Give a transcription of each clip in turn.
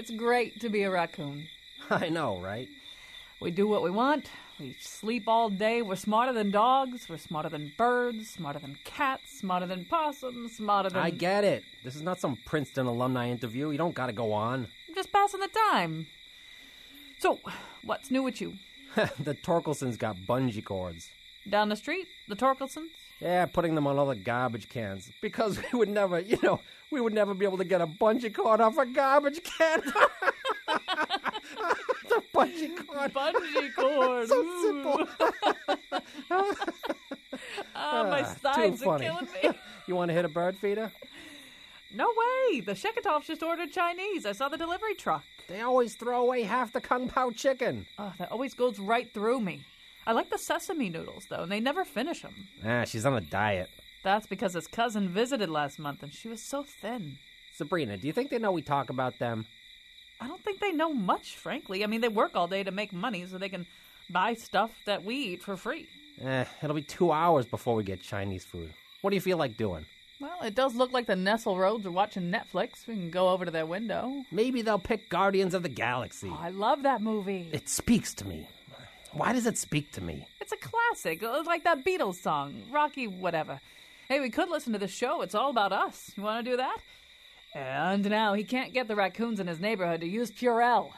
It's great to be a raccoon. I know, right? We do what we want. We sleep all day. We're smarter than dogs. We're smarter than birds. Smarter than cats. Smarter than possums. Smarter than. I get it. This is not some Princeton alumni interview. You don't gotta go on. I'm just passing the time. So, what's new with you? the Torkelsons got bungee cords. Down the street, the Torkelsons? Yeah, putting them on all the garbage cans. Because we would never, you know, we would never be able to get a bungee cord off a garbage can. the bungee cord. Bungee cord. So Ooh. simple. Ah, my Ah, sides are killing me. You want to hit a bird feeder? no way. The Sheketovs just ordered Chinese. I saw the delivery truck. They always throw away half the kung pao chicken. Oh, that always goes right through me. I like the sesame noodles, though, and they never finish them. Ah, she's on a diet. That's because his cousin visited last month and she was so thin. Sabrina, do you think they know we talk about them? I don't think they know much, frankly. I mean, they work all day to make money so they can buy stuff that we eat for free. Eh, it'll be two hours before we get Chinese food. What do you feel like doing? Well, it does look like the Nesselrodes are watching Netflix. We can go over to their window. Maybe they'll pick Guardians of the Galaxy. Oh, I love that movie. It speaks to me. Why does it speak to me? It's a classic, like that Beatles song, Rocky whatever. Hey, we could listen to the show. It's all about us. You want to do that? And now he can't get the raccoons in his neighborhood to use Purell.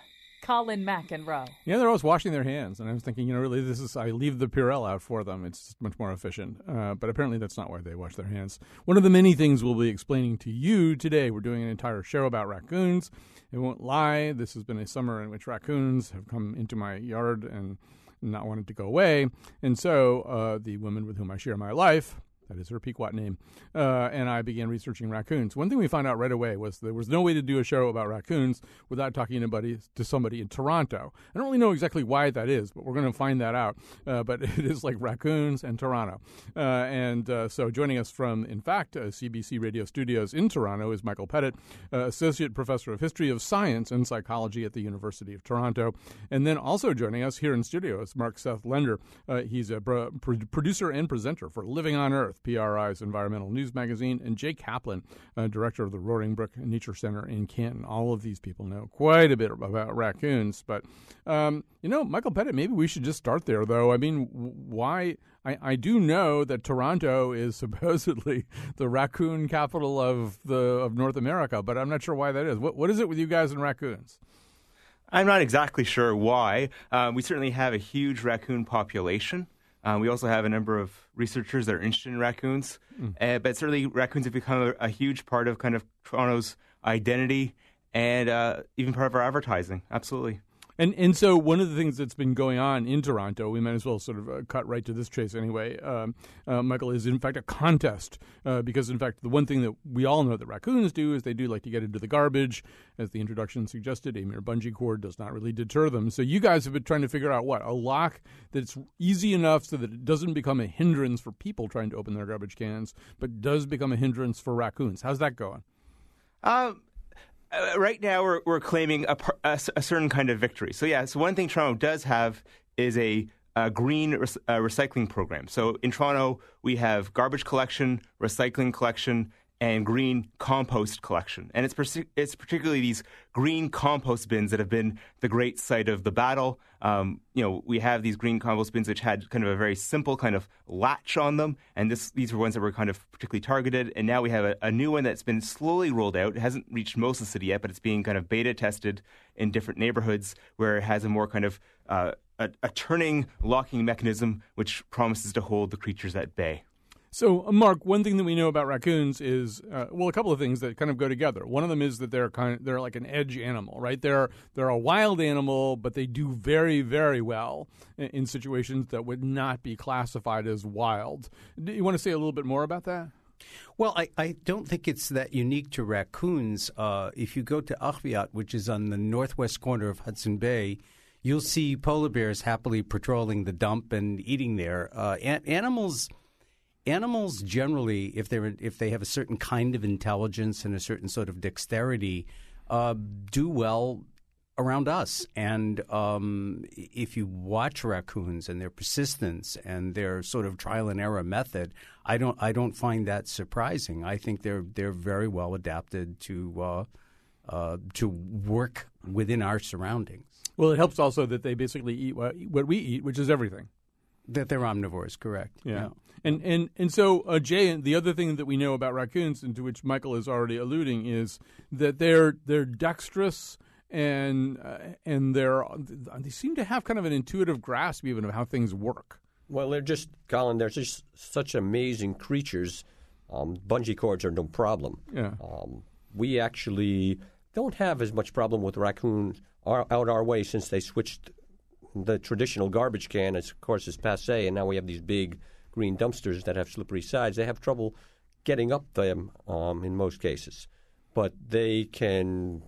Colin McEnroe. Yeah, they're always washing their hands, and I was thinking, you know, really, this is I leave the Purell out for them. It's much more efficient, uh, but apparently that's not why they wash their hands. One of the many things we'll be explaining to you today. We're doing an entire show about raccoons. It won't lie. This has been a summer in which raccoons have come into my yard and not wanted to go away, and so uh, the woman with whom I share my life. That is her Pequot name. Uh, and I began researching raccoons. One thing we found out right away was there was no way to do a show about raccoons without talking to, buddy, to somebody in Toronto. I don't really know exactly why that is, but we're going to find that out. Uh, but it is like raccoons and Toronto. Uh, and uh, so joining us from, in fact, uh, CBC Radio Studios in Toronto is Michael Pettit, uh, Associate Professor of History of Science and Psychology at the University of Toronto. And then also joining us here in studio is Mark Seth Lender. Uh, he's a pro- producer and presenter for Living on Earth, PRI's environmental news magazine, and Jay Kaplan, uh, director of the Roaring Brook Nature Center in Canton. All of these people know quite a bit about raccoons. But, um, you know, Michael Pettit, maybe we should just start there, though. I mean, why? I, I do know that Toronto is supposedly the raccoon capital of the of North America, but I'm not sure why that is. What what is it with you guys and raccoons? I'm not exactly sure why. Um, we certainly have a huge raccoon population. Um, we also have a number of researchers that are interested in raccoons, uh, but certainly raccoons have become a, a huge part of kind of Toronto's identity and uh, even part of our advertising. Absolutely. And and so one of the things that's been going on in Toronto, we might as well sort of uh, cut right to this chase anyway. Um, uh, Michael is in fact a contest uh, because in fact the one thing that we all know that raccoons do is they do like to get into the garbage, as the introduction suggested. A mere bungee cord does not really deter them. So you guys have been trying to figure out what a lock that's easy enough so that it doesn't become a hindrance for people trying to open their garbage cans, but does become a hindrance for raccoons. How's that going? Um, uh, right now, we're, we're claiming a, a a certain kind of victory. So, yeah, so one thing Toronto does have is a, a green uh, recycling program. So, in Toronto, we have garbage collection, recycling collection, and green compost collection. And it's, partic- it's particularly these green compost bins that have been the great site of the battle. Um, you know, we have these green compost bins which had kind of a very simple kind of latch on them, and this, these were ones that were kind of particularly targeted. And now we have a, a new one that's been slowly rolled out. It hasn't reached most of the city yet, but it's being kind of beta tested in different neighborhoods where it has a more kind of uh, a, a turning locking mechanism which promises to hold the creatures at bay. So, uh, Mark, one thing that we know about raccoons is, uh, well, a couple of things that kind of go together. One of them is that they're kind of they're like an edge animal, right? They're they're a wild animal, but they do very very well in, in situations that would not be classified as wild. Do you want to say a little bit more about that? Well, I, I don't think it's that unique to raccoons. Uh, if you go to Arviat, which is on the northwest corner of Hudson Bay, you'll see polar bears happily patrolling the dump and eating there. Uh, an- animals, animals generally, if they're if they have a certain kind of intelligence and a certain sort of dexterity, uh, do well around us. And um, if you watch raccoons and their persistence and their sort of trial and error method, I don't I don't find that surprising. I think they're they're very well adapted to uh, uh, to work within our surroundings. Well, it helps also that they basically eat what, what we eat, which is everything. That they're omnivores, correct? Yeah. And and and so uh, Jay, the other thing that we know about raccoons, and to which Michael is already alluding, is that they're they're dexterous and uh, and they're they seem to have kind of an intuitive grasp even of how things work. Well, they're just, Colin, they're just such amazing creatures. Um, bungee cords are no problem. Yeah. Um, we actually don't have as much problem with raccoons out our way since they switched the traditional garbage can, as of course, is passe, and now we have these big green dumpsters that have slippery sides. They have trouble getting up them um, in most cases, but they can.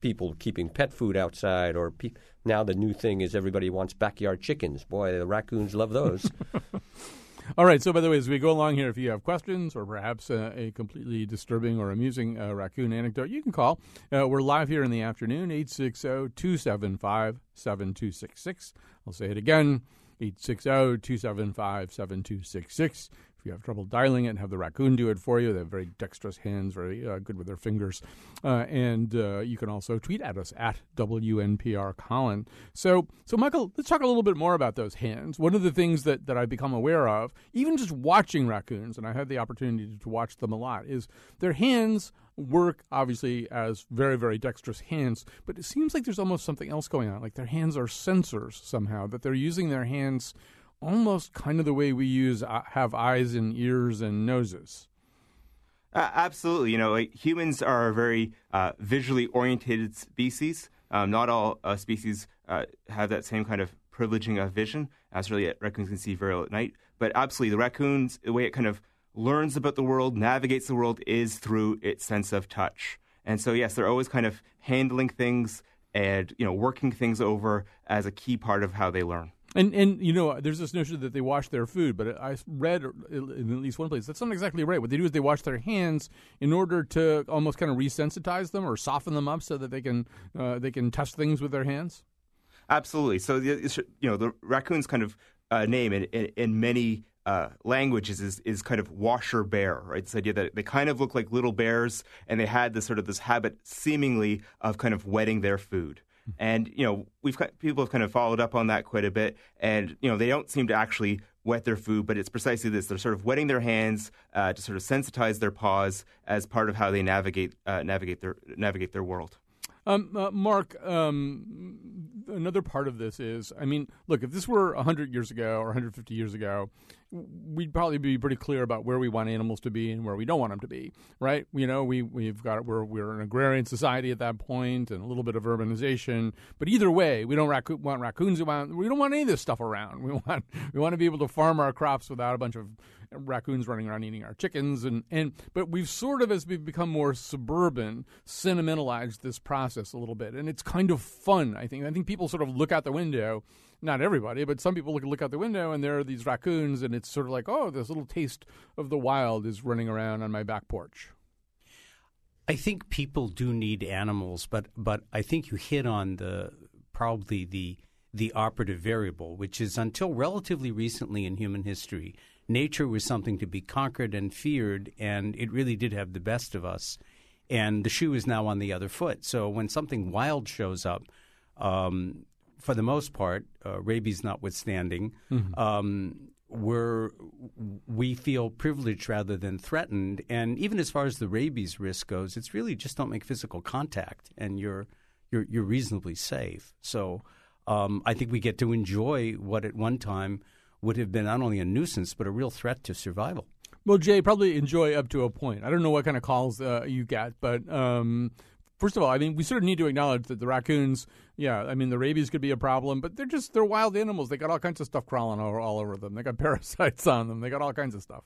People keeping pet food outside, or pe- now the new thing is everybody wants backyard chickens. Boy, the raccoons love those. All right. So, by the way, as we go along here, if you have questions or perhaps uh, a completely disturbing or amusing uh, raccoon anecdote, you can call. Uh, we're live here in the afternoon, 860 275 7266. I'll say it again 860 275 7266. If you have trouble dialing it, and have the raccoon do it for you. They have very dexterous hands, very uh, good with their fingers. Uh, and uh, you can also tweet at us at WNPR Colin. So, so Michael, let's talk a little bit more about those hands. One of the things that, that I've become aware of, even just watching raccoons, and I had the opportunity to watch them a lot, is their hands work obviously as very, very dexterous hands, but it seems like there's almost something else going on. Like their hands are sensors somehow, that they're using their hands almost kind of the way we use uh, have eyes and ears and noses. Uh, absolutely. You know, like, humans are a very uh, visually oriented species. Um, not all uh, species uh, have that same kind of privileging of vision, as really raccoons can see very well at night. But absolutely, the raccoons, the way it kind of learns about the world, navigates the world, is through its sense of touch. And so, yes, they're always kind of handling things and you know working things over as a key part of how they learn. And and you know, there's this notion that they wash their food, but I read in at least one place that's not exactly right. What they do is they wash their hands in order to almost kind of resensitize them or soften them up so that they can uh, they can touch things with their hands. Absolutely. So you know, the raccoon's kind of uh, name in, in, in many uh, languages is is kind of washer bear, right? This idea that they kind of look like little bears, and they had this sort of this habit, seemingly, of kind of wetting their food. And you know, we've people have kind of followed up on that quite a bit, and you know, they don't seem to actually wet their food, but it's precisely this: they're sort of wetting their hands uh, to sort of sensitize their paws as part of how they navigate uh, navigate their navigate their world. Um, uh, Mark, um, another part of this is, I mean, look, if this were 100 years ago or 150 years ago, we'd probably be pretty clear about where we want animals to be and where we don't want them to be, right? You know, we we've got we're we're an agrarian society at that point and a little bit of urbanization, but either way, we don't racco- want raccoons. Want we don't want any of this stuff around. We want we want to be able to farm our crops without a bunch of raccoons running around eating our chickens and and but we've sort of as we've become more suburban sentimentalized this process a little bit and it's kind of fun i think. I think people sort of look out the window not everybody but some people look look out the window and there are these raccoons and it's sort of like oh this little taste of the wild is running around on my back porch. I think people do need animals, but but I think you hit on the probably the the operative variable, which is until relatively recently in human history, nature was something to be conquered and feared, and it really did have the best of us. And the shoe is now on the other foot. So when something wild shows up, um, for the most part, uh, rabies notwithstanding, mm-hmm. um, we're we feel privileged rather than threatened. And even as far as the rabies risk goes, it's really just don't make physical contact, and you're you're you're reasonably safe. So um, I think we get to enjoy what at one time would have been not only a nuisance but a real threat to survival. Well, Jay, probably enjoy up to a point. I don't know what kind of calls uh, you get, but um, first of all, I mean, we sort of need to acknowledge that the raccoons, yeah, I mean, the rabies could be a problem, but they're just they're wild animals. They got all kinds of stuff crawling all, all over them. They got parasites on them. They got all kinds of stuff.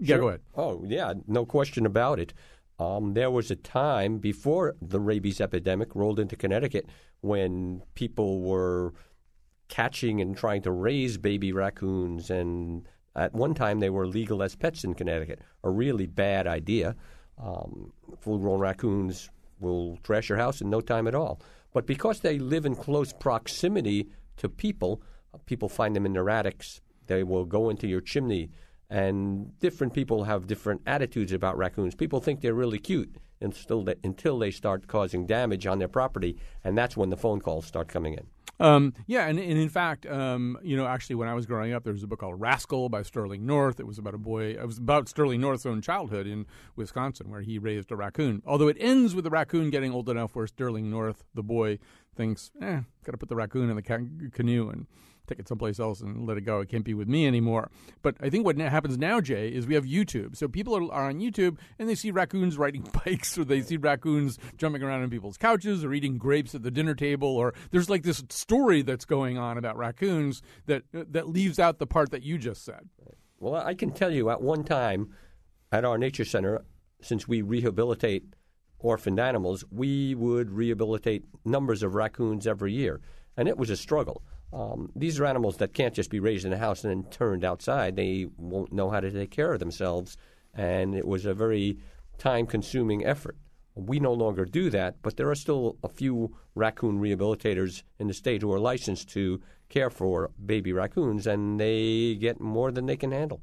Yeah, go ahead. Oh, yeah, no question about it. Um, there was a time before the rabies epidemic rolled into Connecticut when people were catching and trying to raise baby raccoons, and at one time they were legal as pets in Connecticut. A really bad idea. Um, full-grown raccoons will trash your house in no time at all. But because they live in close proximity to people, uh, people find them in their attics. They will go into your chimney and different people have different attitudes about raccoons. People think they're really cute until they, until they start causing damage on their property, and that's when the phone calls start coming in. Um, yeah, and, and, in fact, um, you know, actually, when I was growing up, there was a book called Rascal by Sterling North. It was about a boy. It was about Sterling North's own childhood in Wisconsin, where he raised a raccoon. Although it ends with the raccoon getting old enough where Sterling North, the boy, thinks, "Eh, got to put the raccoon in the ca- canoe and take it someplace else and let it go. It can't be with me anymore. But I think what happens now, Jay, is we have YouTube. So people are, are on YouTube and they see raccoons riding bikes or they see raccoons jumping around on people's couches or eating grapes at the dinner table or there's like this story that's going on about raccoons that that leaves out the part that you just said. Well, I can tell you at one time at our nature center, since we rehabilitate orphaned animals, we would rehabilitate numbers of raccoons every year. And it was a struggle. Um, these are animals that can't just be raised in a house and then turned outside. They won't know how to take care of themselves, and it was a very time-consuming effort. We no longer do that, but there are still a few raccoon rehabilitators in the state who are licensed to care for baby raccoons, and they get more than they can handle.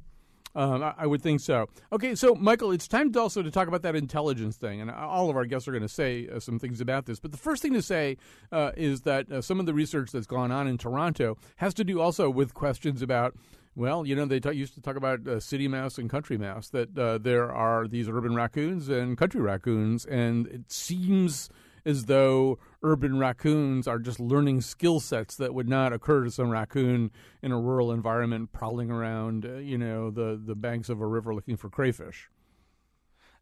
Um, I, I, would think so. Okay, so Michael, it's time to also to talk about that intelligence thing, and all of our guests are going to say uh, some things about this. But the first thing to say uh, is that uh, some of the research that's gone on in Toronto has to do also with questions about. Well, you know, they t- used to talk about uh, city mouse and country mouse, that uh, there are these urban raccoons and country raccoons, and it seems as though urban raccoons are just learning skill sets that would not occur to some raccoon in a rural environment prowling around, uh, you know, the, the banks of a river looking for crayfish.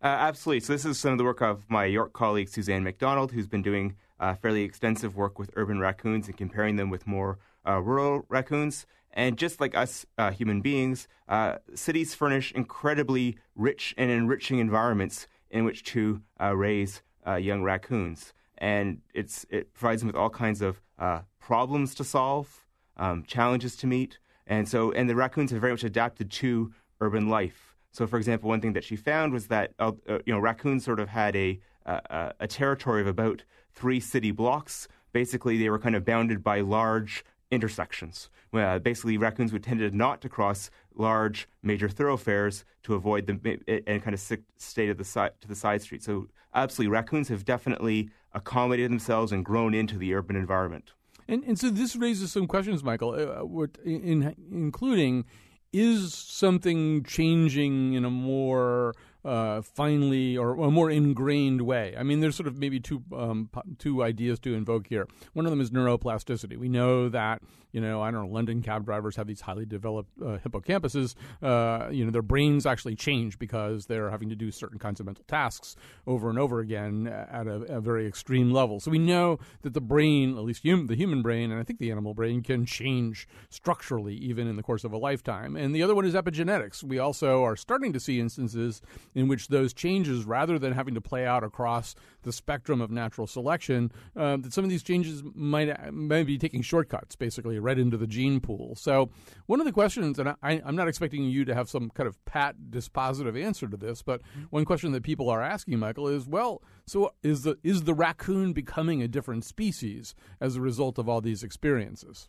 Uh, absolutely. So this is some of the work of my York colleague Suzanne MacDonald, who's been doing uh, fairly extensive work with urban raccoons and comparing them with more uh, rural raccoons. And just like us uh, human beings, uh, cities furnish incredibly rich and enriching environments in which to raise young raccoons and it's it provides them with all kinds of uh, problems to solve, um, challenges to meet, and so and the raccoons have very much adapted to urban life. So, for example, one thing that she found was that uh, uh you know raccoons sort of had a, a a territory of about three city blocks. Basically, they were kind of bounded by large intersections. Uh, basically, raccoons would tend not to cross large major thoroughfares to avoid the and kind of stay to the side to the side street. So, absolutely, raccoons have definitely accommodated themselves and grown into the urban environment. And, and so this raises some questions, Michael, uh, in, including is something changing in a more uh, finely or a more ingrained way. I mean, there's sort of maybe two um, two ideas to invoke here. One of them is neuroplasticity. We know that you know I don't know London cab drivers have these highly developed uh, hippocampuses. Uh, you know their brains actually change because they're having to do certain kinds of mental tasks over and over again at a, a very extreme level. So we know that the brain, at least hum- the human brain, and I think the animal brain, can change structurally even in the course of a lifetime. And the other one is epigenetics. We also are starting to see instances in which those changes, rather than having to play out across the spectrum of natural selection, uh, that some of these changes might, might be taking shortcuts, basically, right into the gene pool. So, one of the questions, and I, I'm not expecting you to have some kind of pat dispositive answer to this, but one question that people are asking, Michael, is well, so is the, is the raccoon becoming a different species as a result of all these experiences?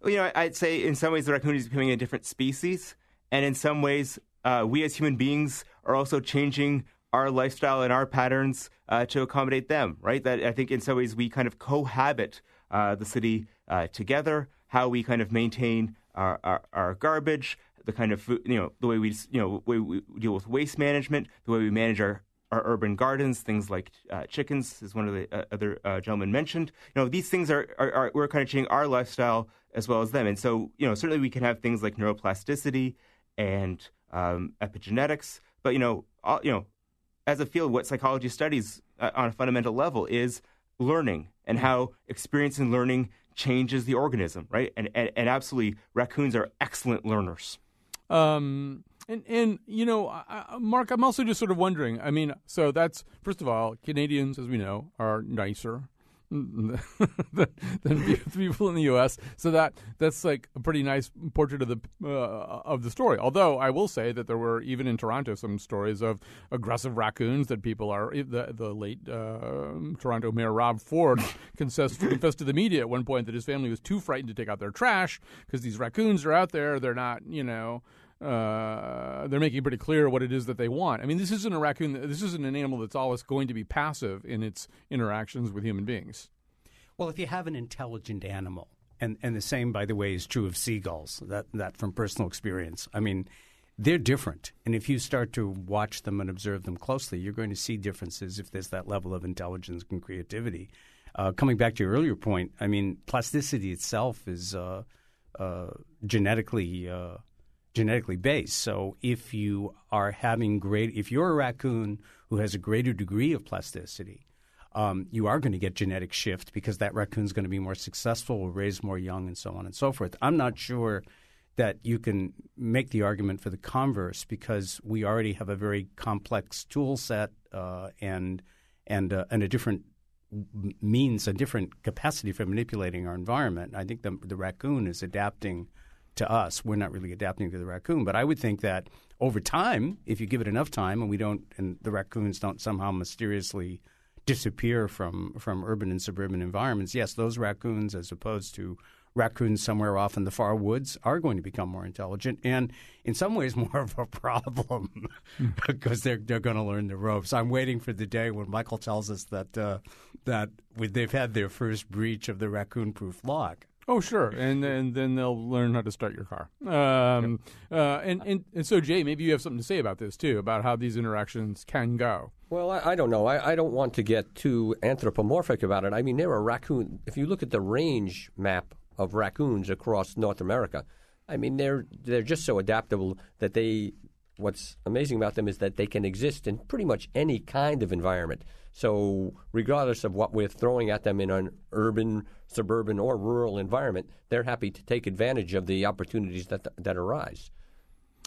Well, you know, I'd say in some ways the raccoon is becoming a different species, and in some ways uh, we as human beings are also changing our lifestyle and our patterns uh, to accommodate them, right? That I think in some ways we kind of cohabit uh, the city uh, together, how we kind of maintain our, our, our, garbage, the kind of food, you know, the way we, you know, way we deal with waste management, the way we manage our, our urban gardens, things like uh, chickens, as one of the uh, other uh, gentlemen mentioned. You know, these things are, are, are, we're kind of changing our lifestyle as well as them. And so, you know, certainly we can have things like neuroplasticity and um, epigenetics. But you know, all, you know, as a field, what psychology studies uh, on a fundamental level is learning and how experience and learning changes the organism, right? And and, and absolutely, raccoons are excellent learners. Um, And and you know, I, Mark, I'm also just sort of wondering. I mean, so that's first of all, Canadians, as we know, are nicer than, than people in the U.S. So that that's like a pretty nice portrait of the uh, of the story. Although I will say that there were even in Toronto some stories of aggressive raccoons that people are. The, the late uh, Toronto Mayor Rob Ford confessed, confessed to the media at one point that his family was too frightened to take out their trash because these raccoons are out there. They're not, you know. Uh, they're making pretty clear what it is that they want. I mean, this isn't a raccoon. This isn't an animal that's always going to be passive in its interactions with human beings. Well, if you have an intelligent animal, and, and the same, by the way, is true of seagulls, that, that from personal experience. I mean, they're different. And if you start to watch them and observe them closely, you're going to see differences if there's that level of intelligence and creativity. Uh, coming back to your earlier point, I mean, plasticity itself is uh, uh, genetically uh, genetically based. So if you are having great, if you're a raccoon who has a greater degree of plasticity, um, you are going to get genetic shift because that raccoon is going to be more successful, will raise more young, and so on and so forth. I'm not sure that you can make the argument for the converse because we already have a very complex tool set uh, and and uh, and a different means, a different capacity for manipulating our environment. I think the, the raccoon is adapting to us. We're not really adapting to the raccoon, but I would think that over time, if you give it enough time, and we don't, and the raccoons don't somehow mysteriously disappear from from urban and suburban environments, yes, those raccoons, as opposed to raccoons somewhere off in the far woods, are going to become more intelligent, and in some ways more of a problem because they're they're going to learn the ropes. I'm waiting for the day when Michael tells us that uh, that they've had their first breach of the raccoon-proof lock. Oh, sure, and and then they'll learn how to start your car. Um, uh, and, and and so, Jay, maybe you have something to say about this too, about how these interactions can go. Well, I, I don't know. I, I, don't want to get too anthropomorphic about it. I mean, there are raccoon. If you look at the range map of raccoons across North America, I mean, they're they're just so adaptable that they. What's amazing about them is that they can exist in pretty much any kind of environment. So, regardless of what we're throwing at them in an urban, suburban, or rural environment, they're happy to take advantage of the opportunities that that arise.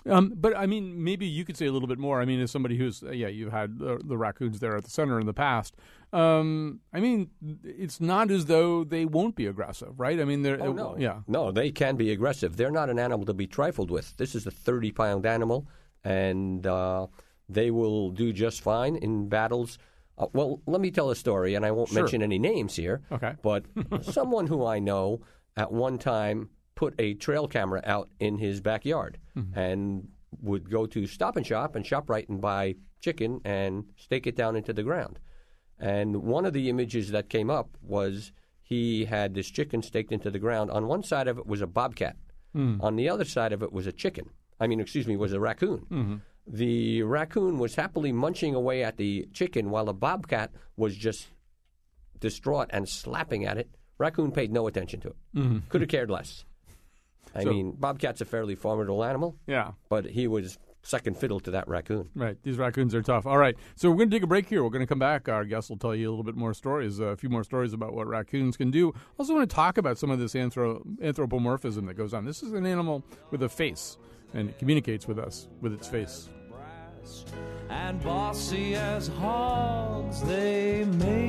Um, but I mean, maybe you could say a little bit more. I mean, as somebody who's uh, yeah, you've had the, the, raccoons there at the center in the past. Um, I mean, it's not as though they won't be aggressive, right? I mean, they're oh, no. yeah, no, they can be aggressive. They're not an animal to be trifled with. This is a thirty pound animal, and uh, they will do just fine in battles. Uh, well, let me tell a story, and I won't sure. mention any names here. Okay. But someone who I know at one time put a trail camera out in his backyard mm-hmm. and would go to Stop and Shop and ShopRite and buy chicken and stake it down into the ground. And one of the images that came up was he had this chicken staked into the ground. On one side of it was a bobcat. Mm. On the other side of it was a chicken. I mean, excuse me, was a raccoon. Mm-hmm. The raccoon was happily munching away at the chicken while the bobcat was just distraught and slapping at it. Raccoon paid no attention to it. Mm-hmm. Could have cared less. I so, mean, bobcat's a fairly formidable animal. Yeah. But he was second fiddle to that raccoon. Right. These raccoons are tough. All right. So we're going to take a break here. We're going to come back. Our guest will tell you a little bit more stories, uh, a few more stories about what raccoons can do. I also, want to talk about some of this anthro- anthropomorphism that goes on. This is an animal with a face, and it communicates with us with its face. And bossy as hogs, they made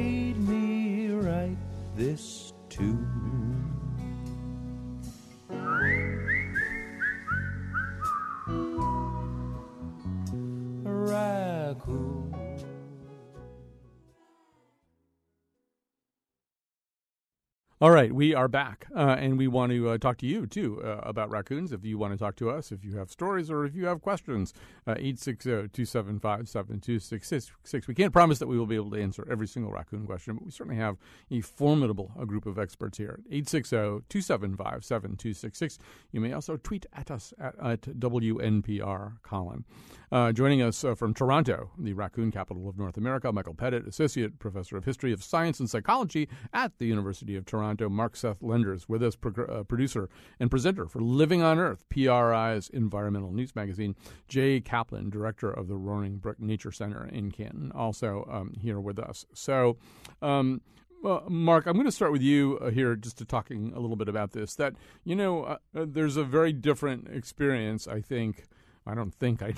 All right, we are back, uh, and we want to uh, talk to you too uh, about raccoons. If you want to talk to us, if you have stories or if you have questions, uh, 860 275 7266. We can't promise that we will be able to answer every single raccoon question, but we certainly have a formidable group of experts here. 860 275 7266. You may also tweet at us at, at WNPR Colin. Uh, joining us uh, from Toronto, the raccoon capital of North America, Michael Pettit, Associate Professor of History of Science and Psychology at the University of Toronto. Toronto, Mark Seth Lenders, with us, pro- uh, producer and presenter for Living on Earth, PRI's environmental news magazine. Jay Kaplan, director of the Roaring Brook Nature Center in Canton, also um, here with us. So, um, well, Mark, I'm going to start with you uh, here just to talking a little bit about this. That, you know, uh, uh there's a very different experience, I think, I don't think I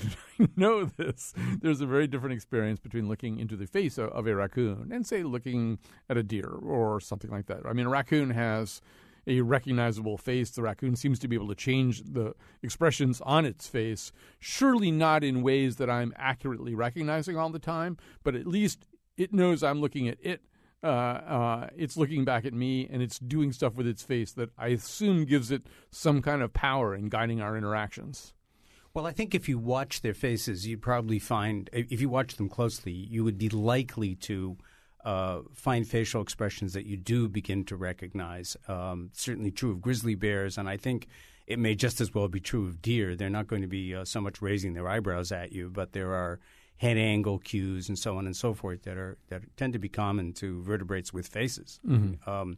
know this. There's a very different experience between looking into the face of, a raccoon and, say, looking at a deer or something like that. I mean, a raccoon has a recognizable face. The raccoon seems to be able to change the expressions on its face, surely not in ways that I'm accurately recognizing all the time, but at least it knows I'm looking at it. Uh, uh, it's looking back at me and it's doing stuff with its face that I assume gives it some kind of power in guiding our interactions. Well, I think if you watch their faces, you'd probably find, if you watch them closely, you would be likely to uh, find facial expressions that you do begin to recognize. Um, certainly true of grizzly bears, and I think it may just as well be true of deer. They're not going to be uh, so much raising their eyebrows at you, but there are head angle cues and so on and so forth that are that tend to be common to vertebrates with faces. Mm-hmm. Um,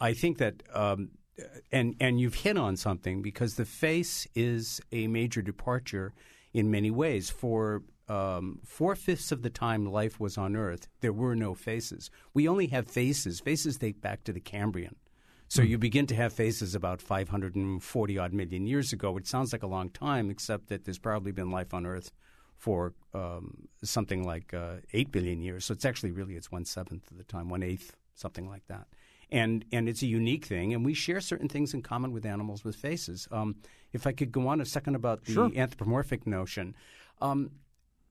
I think that. Um, and and you've hit on something because the face is a major departure in many ways. For um, four fifths of the time life was on Earth, there were no faces. We only have faces. Faces date back to the Cambrian. So you begin to have faces about 540 odd million years ago, which sounds like a long time, except that there's probably been life on Earth for um, something like uh, 8 billion years. So it's actually really it's one seventh of the time, one eighth, something like that. And and it's a unique thing, and we share certain things in common with animals with faces. Um, if I could go on a second about the Sure. anthropomorphic notion, um,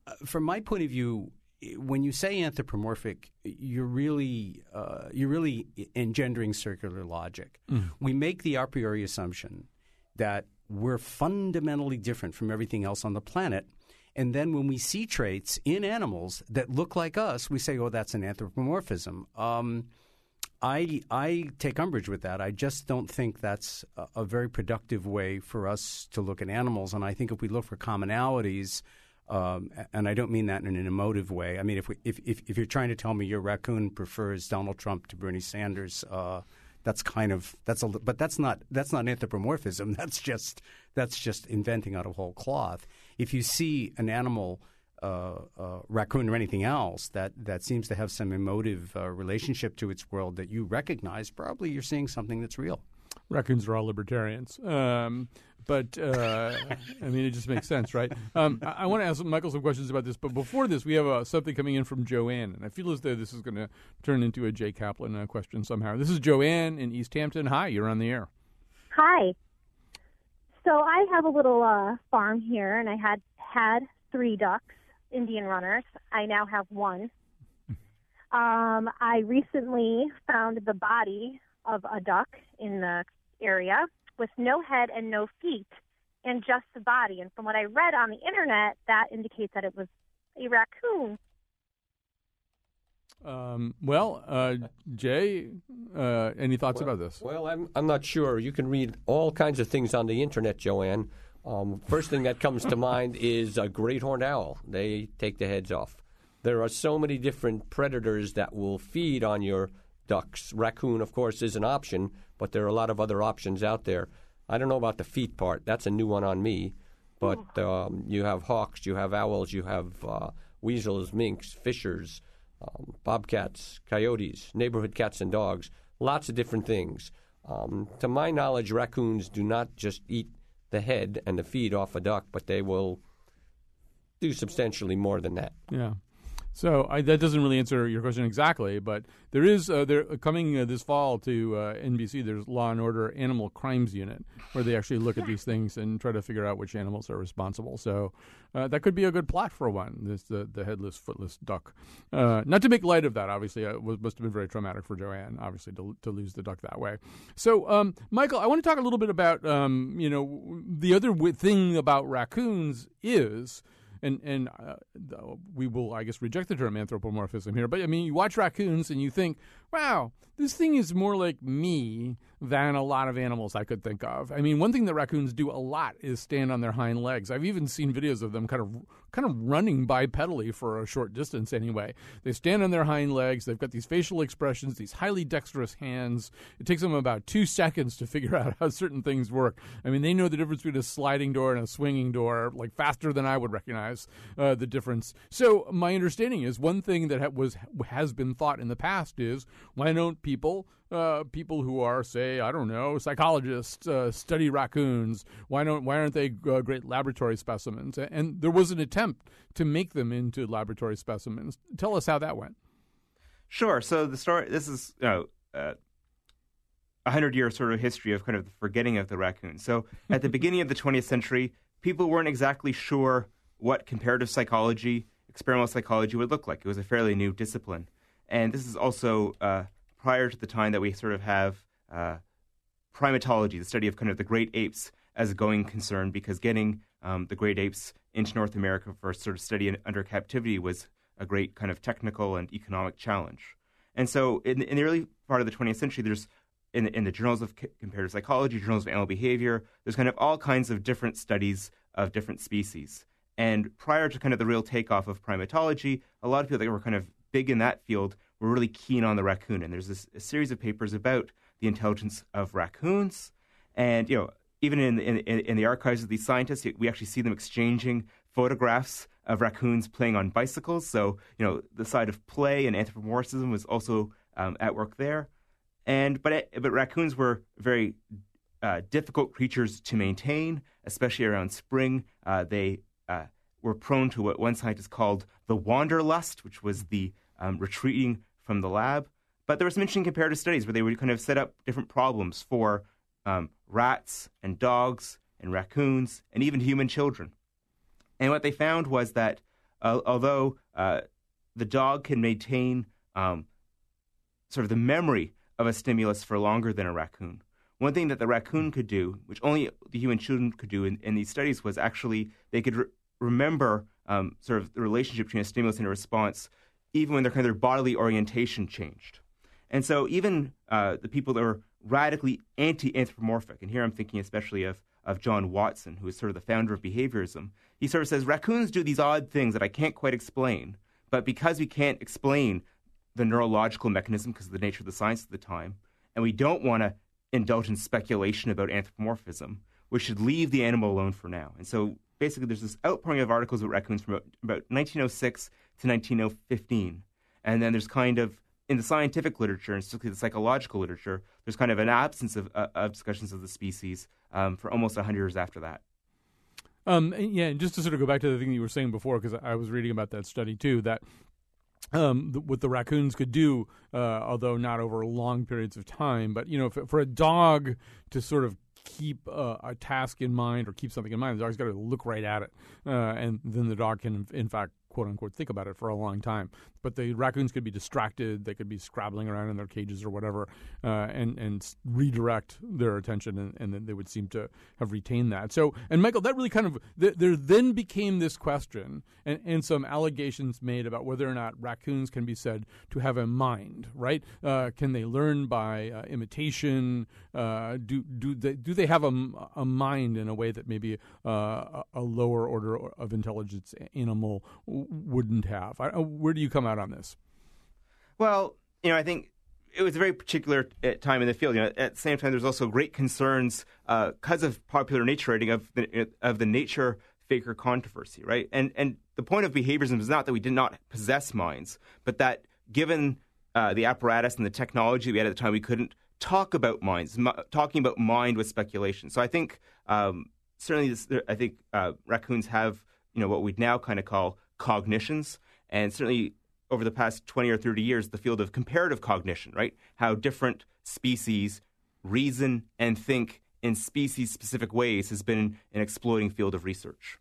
uh, from my point of view, when you say anthropomorphic, you're really uh, you're really engendering circular logic. We make the a priori assumption that we're fundamentally different from everything else on the planet. And then when we see traits in animals that look like us, we say, oh, that's an anthropomorphism. Um, I, I take umbrage with that. I just don't think that's a, a very productive way for us to look at animals. And I think if we look for commonalities, um, and I don't mean that in an emotive way. I mean, if, we, if, if, if you're trying to tell me your raccoon prefers Donald Trump to Bernie Sanders, uh, that's kind of that's a but that's not that's not anthropomorphism. That's just that's just inventing out of whole cloth. If you see an animal, uh, uh, raccoon or anything else that that seems to have some emotive uh, relationship to its world that you recognize, probably you're seeing something that's real. Raccoons are all libertarians. Um, but uh, I mean, it just makes sense, right? Um, I, I want to ask Michael some questions about this, but before this, we have uh, something coming in from Joanne, and I feel as though this is going to turn into a Jay Kaplan uh, question somehow. This is Joanne in East Hampton. Hi, you're on the air. Hi. So I have a little uh, farm here, and I had had three ducks, Indian runners. I now have one. Um, I recently found the body of a duck in the area with no head and no feet, and just the body. And from what I read on the internet, that indicates that it was a raccoon. Um, well, uh, Jay, uh, any thoughts about this? Well, I'm I'm not sure. You can read all kinds of things on the internet, Joanne. Um, first thing that comes to mind is a great horned owl. They take the heads off. There are so many different predators that will feed on your ducks. Raccoon, of course, is an option, but there are a lot of other options out there. I don't know about the feet part. That's a new one on me. But um, you have hawks, you have owls, you have uh, weasels, minks, fishers, um, bobcats, coyotes, neighborhood cats and dogs, lots of different things. Um, to my knowledge, raccoons do not just eat the head and the feet off a duck, but they will do substantially more than that. Yeah. So I, that doesn't really answer your question exactly, but there is uh, there coming uh, this fall to uh, NBC. There's Law and Order Animal Crimes Unit where they actually look at these things and try to figure out which animals are responsible. So uh, that could be a good plot for one. This the, the headless, footless duck. Uh, not to make light of that, obviously, uh, it was, must have been very traumatic for Joanne, obviously, to, to lose the duck that way. So, um, Michael, I want to talk a little bit about um, you know the other w- thing about raccoons is and and uh, we will, I guess, reject the term anthropomorphism here. But I mean, you watch raccoons and you think, wow, this thing is more like me than a lot of animals I could think of. I mean, one thing that raccoons do a lot is stand on their hind legs. I've even seen videos of them kind of kind of running bipedally for a short distance anyway. They stand on their hind legs, they've got these facial expressions, these highly dexterous hands. It takes them about 2 seconds to figure out how certain things work. I mean, they know the difference between a sliding door and a swinging door like faster than I would recognize uh, the difference. So, my understanding is one thing that ha- was has been thought in the past is Why don't people, uh, people who are, say, I don't know, psychologists, uh, study raccoons? Why don't why aren't they uh, great laboratory specimens? And there was an attempt to make them into laboratory specimens. Tell us how that went. Sure. So the story. This is you know, uh, a hundred year sort of history of kind of the forgetting of the raccoon. So at the beginning of the 20th century, people weren't exactly sure what comparative psychology, experimental psychology would look like. It was a fairly new discipline, and this is also uh, prior to the time that we sort of have uh, primatology, the study of kind of the great apes, as a going concern, because getting um, the great apes into North America for sort of study under captivity was a great kind of technical and economic challenge. And so, in, in the early part of the 20th century, there's in, in the journals of comparative psychology, journals of animal behavior, there's kind of all kinds of different studies of different species. And prior to kind of the real takeoff of primatology, a lot of people that were kind of big in that field were really keen on the raccoon. And there's this, a series of papers about the intelligence of raccoons. And, you know, even in, in, in the archives of these scientists, we actually see them exchanging photographs of raccoons playing on bicycles. So, you know, the side of play and anthropomorphism was also um, at work there. And but but raccoons were very uh, difficult creatures to maintain, especially around spring. Uh, they uh, were prone to what one scientist called the wanderlust, which was the um, retreating from the lab. But there were some interesting comparative studies where they would kind of set up different problems for um, rats and dogs and raccoons and even human children. And what they found was that uh, although uh, the dog can maintain um, sort of the memory of a stimulus for longer than a raccoon, one thing that the raccoon could do, which only the human children could do in, in these studies, was actually they could re- remember um, sort of the relationship between a stimulus and a response, even when their kind of their bodily orientation changed. And so, even uh, the people that were radically anti-anthropomorphic, and here I'm thinking especially of of John Watson, who is sort of the founder of behaviorism, he sort of says raccoons do these odd things that I can't quite explain, but because we can't explain the neurological mechanism because of the nature of the science at the time, and we don't want to indulge in speculation about anthropomorphism, we should leave the animal alone for now. And so basically, there's this outpouring of articles about raccoons from about 1906 to 1915. And then there's kind of, in the scientific literature, and particularly the psychological literature, there's kind of an absence of, uh, of discussions of the species um, for almost 100 years after that. Um, yeah, and just to sort of go back to the thing you were saying before, because I was reading about that study too, that um, the, what the raccoons could do, uh, although not over long periods of time. But you know, for a dog to sort of keep uh, a task in mind or keep something in mind, the dog's got to look right at it, uh, and then the dog can, in fact, quote unquote think about it for a long time. But the raccoons could be distracted; they could be scrabbling around in their cages or whatever, uh, and and redirect their attention, and, and then they would seem to have retained that. So, and Michael, that really kind of th- there then became this question, and, and some allegations made about whether or not raccoons can be said to have a mind. Right? Uh, can they learn by uh, imitation? Uh, do do they do they have a, a mind in a way that maybe uh, a lower order of intelligence animal wouldn't have. I, uh, where do you come out on this? Well, you know, I think it was a very particular uh, time in the field. You know, at the same time, there's also great concerns because uh, of popular nature writing of the, of the nature faker controversy, right? And and the point of behaviorism is not that we did not possess minds, but that given uh, the apparatus and the technology we had at the time, we couldn't talk about minds. M- talking about mind was speculation. So I think um, certainly, this, I think uh, raccoons have you know what we'd now kind of call cognitions, and certainly over the past 20 or 30 years, the field of comparative cognition, right? How different species reason and think in species specific ways has been an exploding field of research.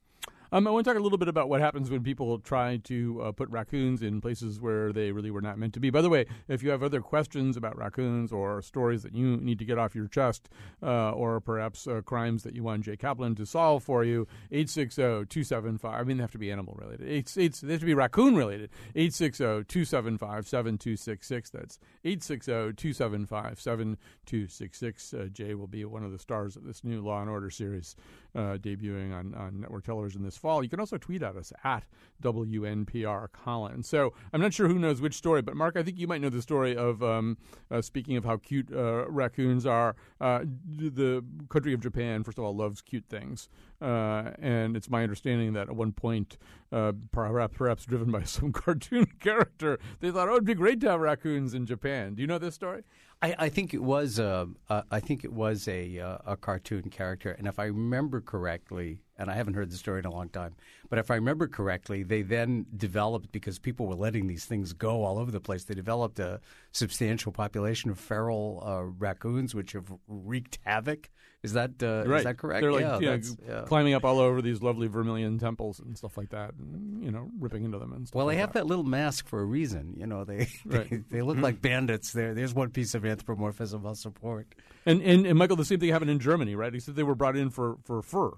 Um, I want to talk a little bit about what happens when people try to uh, put raccoons in places where they really were not meant to be. By the way, if you have other questions about raccoons or stories that you need to get off your chest, uh, or perhaps uh, crimes that you want Jay Kaplan to solve for you, 860-275. I mean, they have to be animal related. It's, it's, they have to be raccoon related. 860-275-7266. That's 860-275-7266. Uh, Jay will be one of the stars of this new Law and Order series uh, debuting on, on network television this fall. You can also tweet at us at WNPR Colin. So I'm not sure who knows which story, but Mark, I think you might know the story of um, uh, speaking of how cute uh, raccoons are. Uh, the country of Japan, first of all, loves cute things, uh, and it's my understanding that at one point, uh, perhaps perhaps driven by some cartoon character, they thought, "Oh, it'd be great to have raccoons in Japan." Do you know this story? I, I think it was a, I think it was a uh, a cartoon character, and if I remember correctly, and I haven't heard the story in a long time, but if I remember correctly, they then developed because people were letting these things go all over the place. They developed a substantial population of feral uh, raccoons, which have wreaked havoc. Is that uh, right. is that correct? They're like yeah, that's- yeah. climbing up all over these lovely vermilion temples and stuff like that, and, you know, ripping into them and stuff. Well, like they have that little mask for a reason. You know, they Right. they, they look like bandits. There, there's one piece of anthropomorphism I'll support. And, and and Michael, the same thing happened in Germany, right? He said they were brought in for for fur.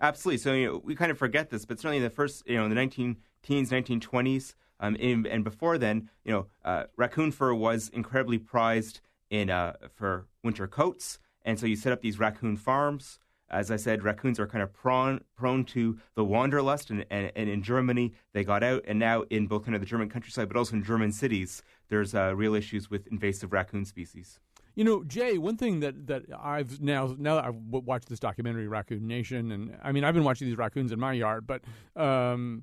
Absolutely. So you know, we kind of forget this, but certainly in the first, you know, in the 19 teens, 1920s, um, in, and before then, you know, uh, raccoon fur was incredibly prized in uh, for winter coats, and so you set up these raccoon farms. As I said, raccoons are kind of prone prone to the wanderlust, and, and, and in Germany they got out, and now in both kind of the German countryside, but also in German cities, there's uh, real issues with invasive raccoon species. You know, Jay, one thing that, that I've now now that I've watched this documentary, Raccoon Nation, and I mean I've been watching these raccoons in my yard, but um,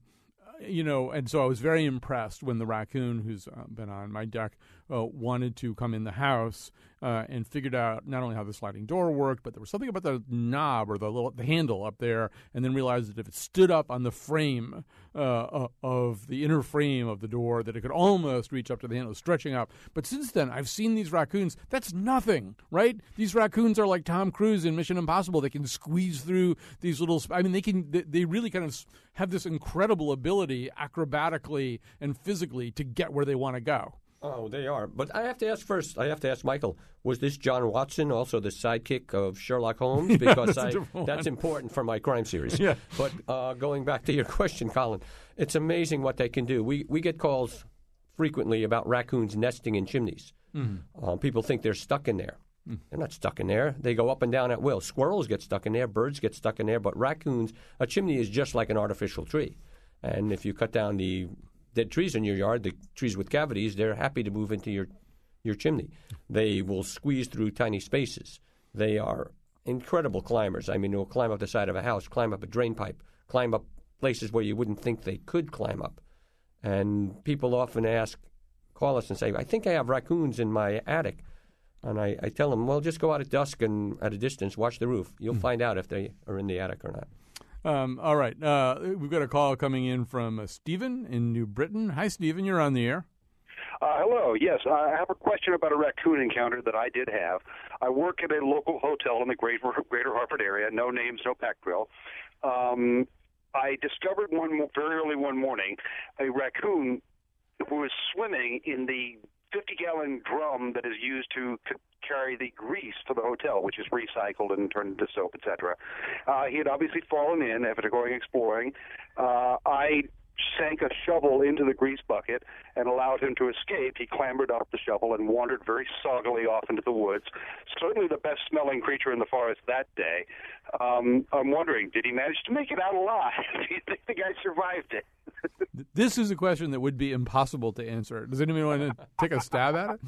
you know, and so I was very impressed when the raccoon who's been on my deck uh, wanted to come in the house uh, and figured out not only how the sliding door worked, but there was something about the knob or the little the handle up there, and then realized that if it stood up on the frame uh, of the inner frame of the door, that it could almost reach up to the handle, stretching up. But since then, I've seen these raccoons. That's nothing, right? These raccoons are like Tom Cruise in Mission Impossible. They can squeeze through these little. I mean, they can. They really kind of have this incredible ability, acrobatically and physically, to get where they want to go. Oh, they are. But I have to ask first. I have to ask Michael. Was this John Watson also the sidekick of Sherlock Holmes? Because that's I, that's important for my crime series. Yeah. But uh, going back to your question, Colin, it's amazing what they can do. We we get calls frequently about raccoons nesting in chimneys. Mm-hmm. Um, people think they're stuck in there. Mm. They're not stuck in there. They go up and down at will. Squirrels get stuck in there. Birds get stuck in there. But raccoons, a chimney is just like an artificial tree. And if you cut down the dead trees in your yard, the trees with cavities, they're happy to move into your your chimney. They will squeeze through tiny spaces. They are incredible climbers. I mean, they'll climb up the side of a house, climb up a drain pipe, climb up places where you wouldn't think they could climb up. And people often ask, call us and say, I think I have raccoons in my attic. And I, I tell them, well, just go out at dusk and at a distance, watch the roof. You'll hmm. find out if they are in the attic or not. Um, all right, uh, we've got a call coming in from uh, Stephen in New Britain. Hi, Stephen. You're on the air. Uh, hello. Yes, I have a question about a raccoon encounter that I did have. I work at a local hotel in the greater, greater Hartford area. No names, no pack drill. Um, I discovered one very early one morning a raccoon who was swimming in the 50 gallon drum that is used to c- carry the grease to the hotel, which is recycled and turned into soap, etc. Uh, he had obviously fallen in after going exploring. Uh, I sank a shovel into the grease bucket and allowed him to escape. He clambered up the shovel and wandered very soggily off into the woods. Certainly the best smelling creature in the forest that day. Um, I'm wondering, did he manage to make it out alive? Do you think the guy survived it? Th- This is a question that would be impossible to answer. Does anyone want to take a stab at it?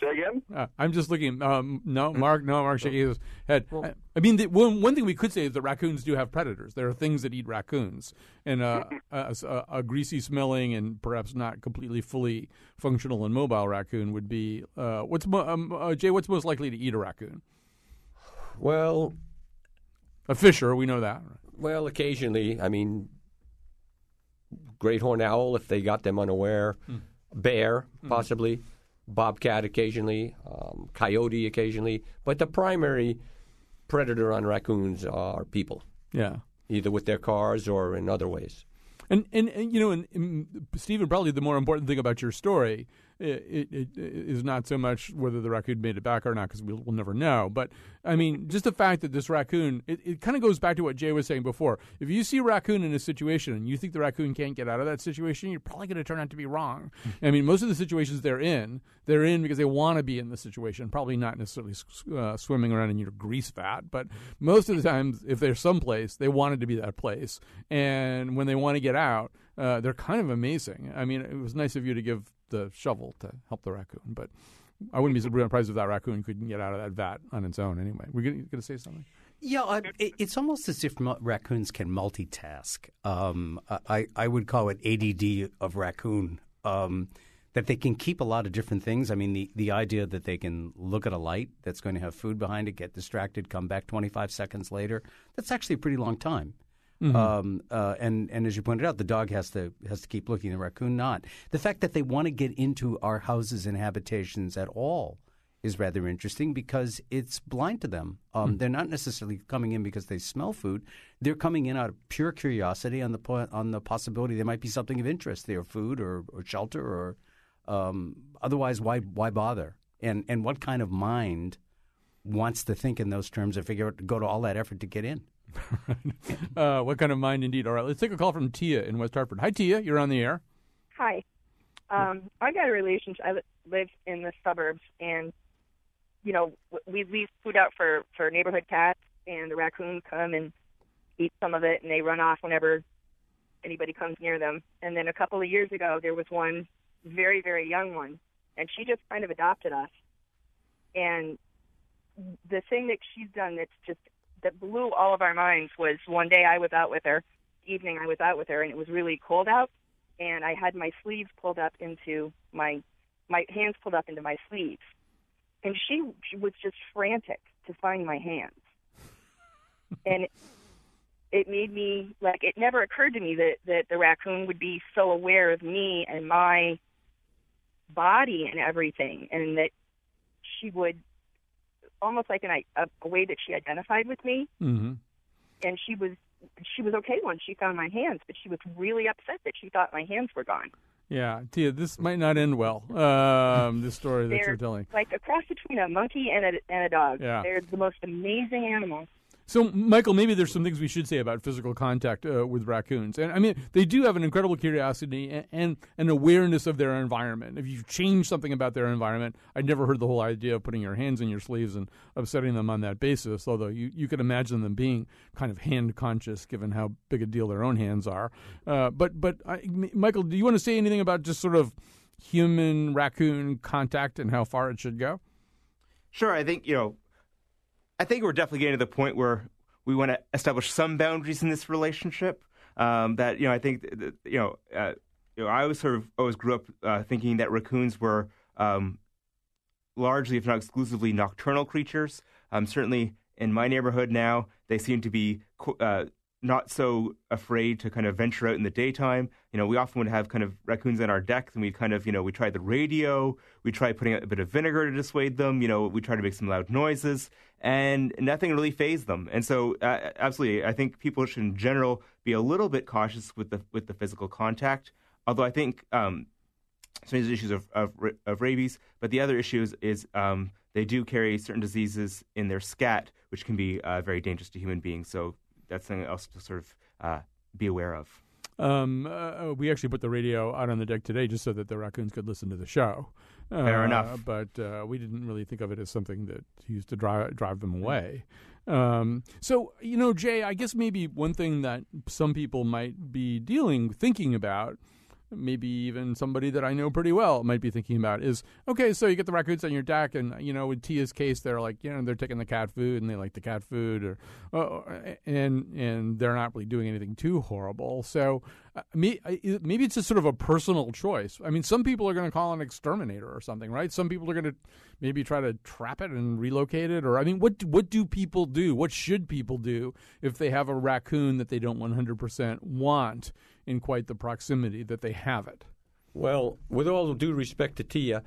Say again? Uh, I'm just looking. Um, no, Mark. No, Mark shaking his head. I, I mean, the, one one thing we could say is that raccoons do have predators. There are things that eat raccoons, and uh, a, a, a greasy smelling and perhaps not completely fully functional and mobile raccoon would be uh, what's mo- um, uh, Jay? What's most likely to eat a raccoon? Well, A fisher. We know that. Well, occasionally. I mean, great horned owl if they got them unaware, bear possibly, bobcat occasionally, um, coyote occasionally. But the primary predator on raccoons are people, Yeah. either with their cars or in other ways. And, and, and you know, and, and Stephen, probably the more important thing about your story it, it, it is not so much whether the raccoon made it back or not, because we'll, we'll never know. But I mean, just the fact that this raccoon, it, it kind of goes back to what Jay was saying before. If you see a raccoon in a situation and you think the raccoon can't get out of that situation, you're probably going to turn out to be wrong. I mean, most of the situations they're in, they're in because they want to be in the situation, probably not necessarily uh, swimming around in your grease vat, but most of the times, if they're someplace, they wanted to be that place. And when they want to get out, uh, they're kind of amazing. I mean, it was nice of you to give the shovel to help the raccoon, but I wouldn't be surprised if that raccoon couldn't get out of that vat on its own anyway. We're going to say something? Yeah, I, it, it's almost as if raccoons can multitask. Um, I, I would call it ADD of raccoon. Um, that they can keep a lot of different things. I mean, the, the idea that they can look at a light that's going to have food behind it, get distracted, come back 25 seconds later, that's actually a pretty long time. Mm-hmm. Um, uh, and and as you pointed out, the dog has to has to keep looking. The raccoon not. The fact that they want to get into our houses and habitations at all is rather interesting because it's blind to them. Um, mm-hmm. They're not necessarily coming in because they smell food. They're coming in out of pure curiosity on the po- on the possibility there might be something of interest there, food or, or shelter or um, otherwise. Why why bother? And and what kind of mind wants to think in those terms and figure out go to all that effort to get in? uh, what kind of mind indeed? All right, let's take a call from Tia in West Hartford. Hi, Tia. You're on the air. Hi. Um, I got a relationship. I live in the suburbs, and you know we leave food out for for neighborhood cats, and the raccoons come and eat some of it, and they run off whenever anybody comes near them. And then a couple of years ago, there was one very very young one, and she just kind of adopted us. And the thing that she's done that's just that blew all of our minds was one day I was out with her, evening I was out with her, and it was really cold out, and I had my sleeves pulled up into my my hands pulled up into my sleeves, and she, she was just frantic to find my hands, and. It, it made me like it never occurred to me that that the raccoon would be so aware of me and my body and everything and that she would almost like an, a, a way that she identified with me. Mm-hmm. And she was she was okay once she found my hands, but she was really upset that she thought my hands were gone. Yeah, Tia, this might not end well. Um, this story that you're telling, like a cross between a monkey and a and a dog. Yeah. They're the most amazing animals. So, Michael, maybe there's some things we should say about physical contact uh, with raccoons. And I mean, they do have an incredible curiosity and, and an awareness of their environment. If you change something about their environment, I'd never heard the whole idea of putting your hands in your sleeves and upsetting them on that basis, although you, you could imagine them being kind of hand conscious given how big a deal their own hands are. Uh, but, but I, Michael, do you want to say anything about just sort of human raccoon contact and how far it should go? Sure. I think, you know, I think we're definitely getting to the point where we want to establish some boundaries in this relationship. Um, that you know, I think that, you know, uh, you know, I always sort of always grew up uh, thinking that raccoons were um, largely, if not exclusively, nocturnal creatures. Um, certainly, in my neighborhood now, they seem to be uh, not so afraid to kind of venture out in the daytime. You know, we often would have kind of raccoons on our deck, and we kind of, you know, we try the radio, we try putting out a bit of vinegar to dissuade them. You know, we try to make some loud noises, and nothing really phased them. And so, uh, absolutely, I think people should, in general, be a little bit cautious with the with the physical contact. Although I think um, some of these issues of, of, of rabies, but the other issue is, is um, they do carry certain diseases in their scat, which can be uh, very dangerous to human beings. So that's something else to sort of uh, be aware of. Um, uh, we actually put the radio out on the deck today just so that the raccoons could listen to the show. Fair uh, enough. But uh, we didn't really think of it as something that used to drive drive them away. Um, so you know, Jay, I guess maybe one thing that some people might be dealing, thinking about maybe even somebody that I know pretty well might be thinking about is okay. So you get the raccoons on your deck, and you know, with Tia's case, they're like, you know, they're taking the cat food and they like the cat food, or uh, and and they're not really doing anything too horrible. So uh, me, maybe it's just sort of a personal choice. I mean, some people are going to call an exterminator or something, right? Some people are going to maybe try to trap it and relocate it, or I mean, what what do people do? What should people do if they have a raccoon that they don't one hundred percent want? In quite the proximity that they have it. Well, with all due respect to Tia,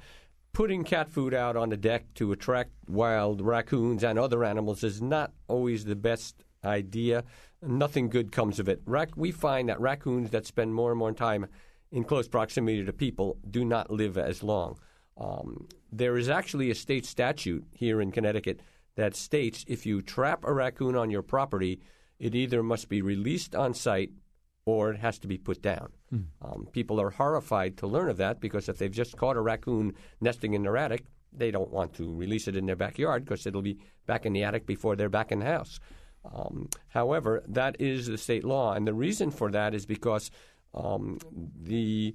putting cat food out on the deck to attract wild raccoons and other animals is not always the best idea. Nothing good comes of it. Rac- we find that raccoons that spend more and more time in close proximity to people do not live as long. Um, there is actually a state statute here in Connecticut that states if you trap a raccoon on your property, it either must be released on site or it has to be put down. Um, people are horrified to learn of that because if they've just caught a raccoon nesting in their attic, they don't want to release it in their backyard because it'll be back in the attic before they're back in the house. Um, however, that is the state law, and the reason for that is because um, the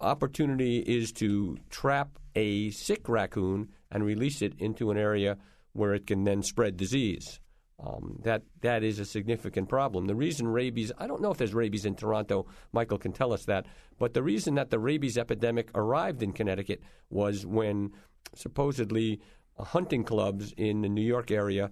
opportunity is to trap a sick raccoon and release it into an area where it can then spread disease. Um, that that is a significant problem. The reason rabies, I don't know if there's rabies in Toronto. Michael can tell us that. But the reason that the rabies epidemic arrived in Connecticut was when supposedly hunting clubs in the New York area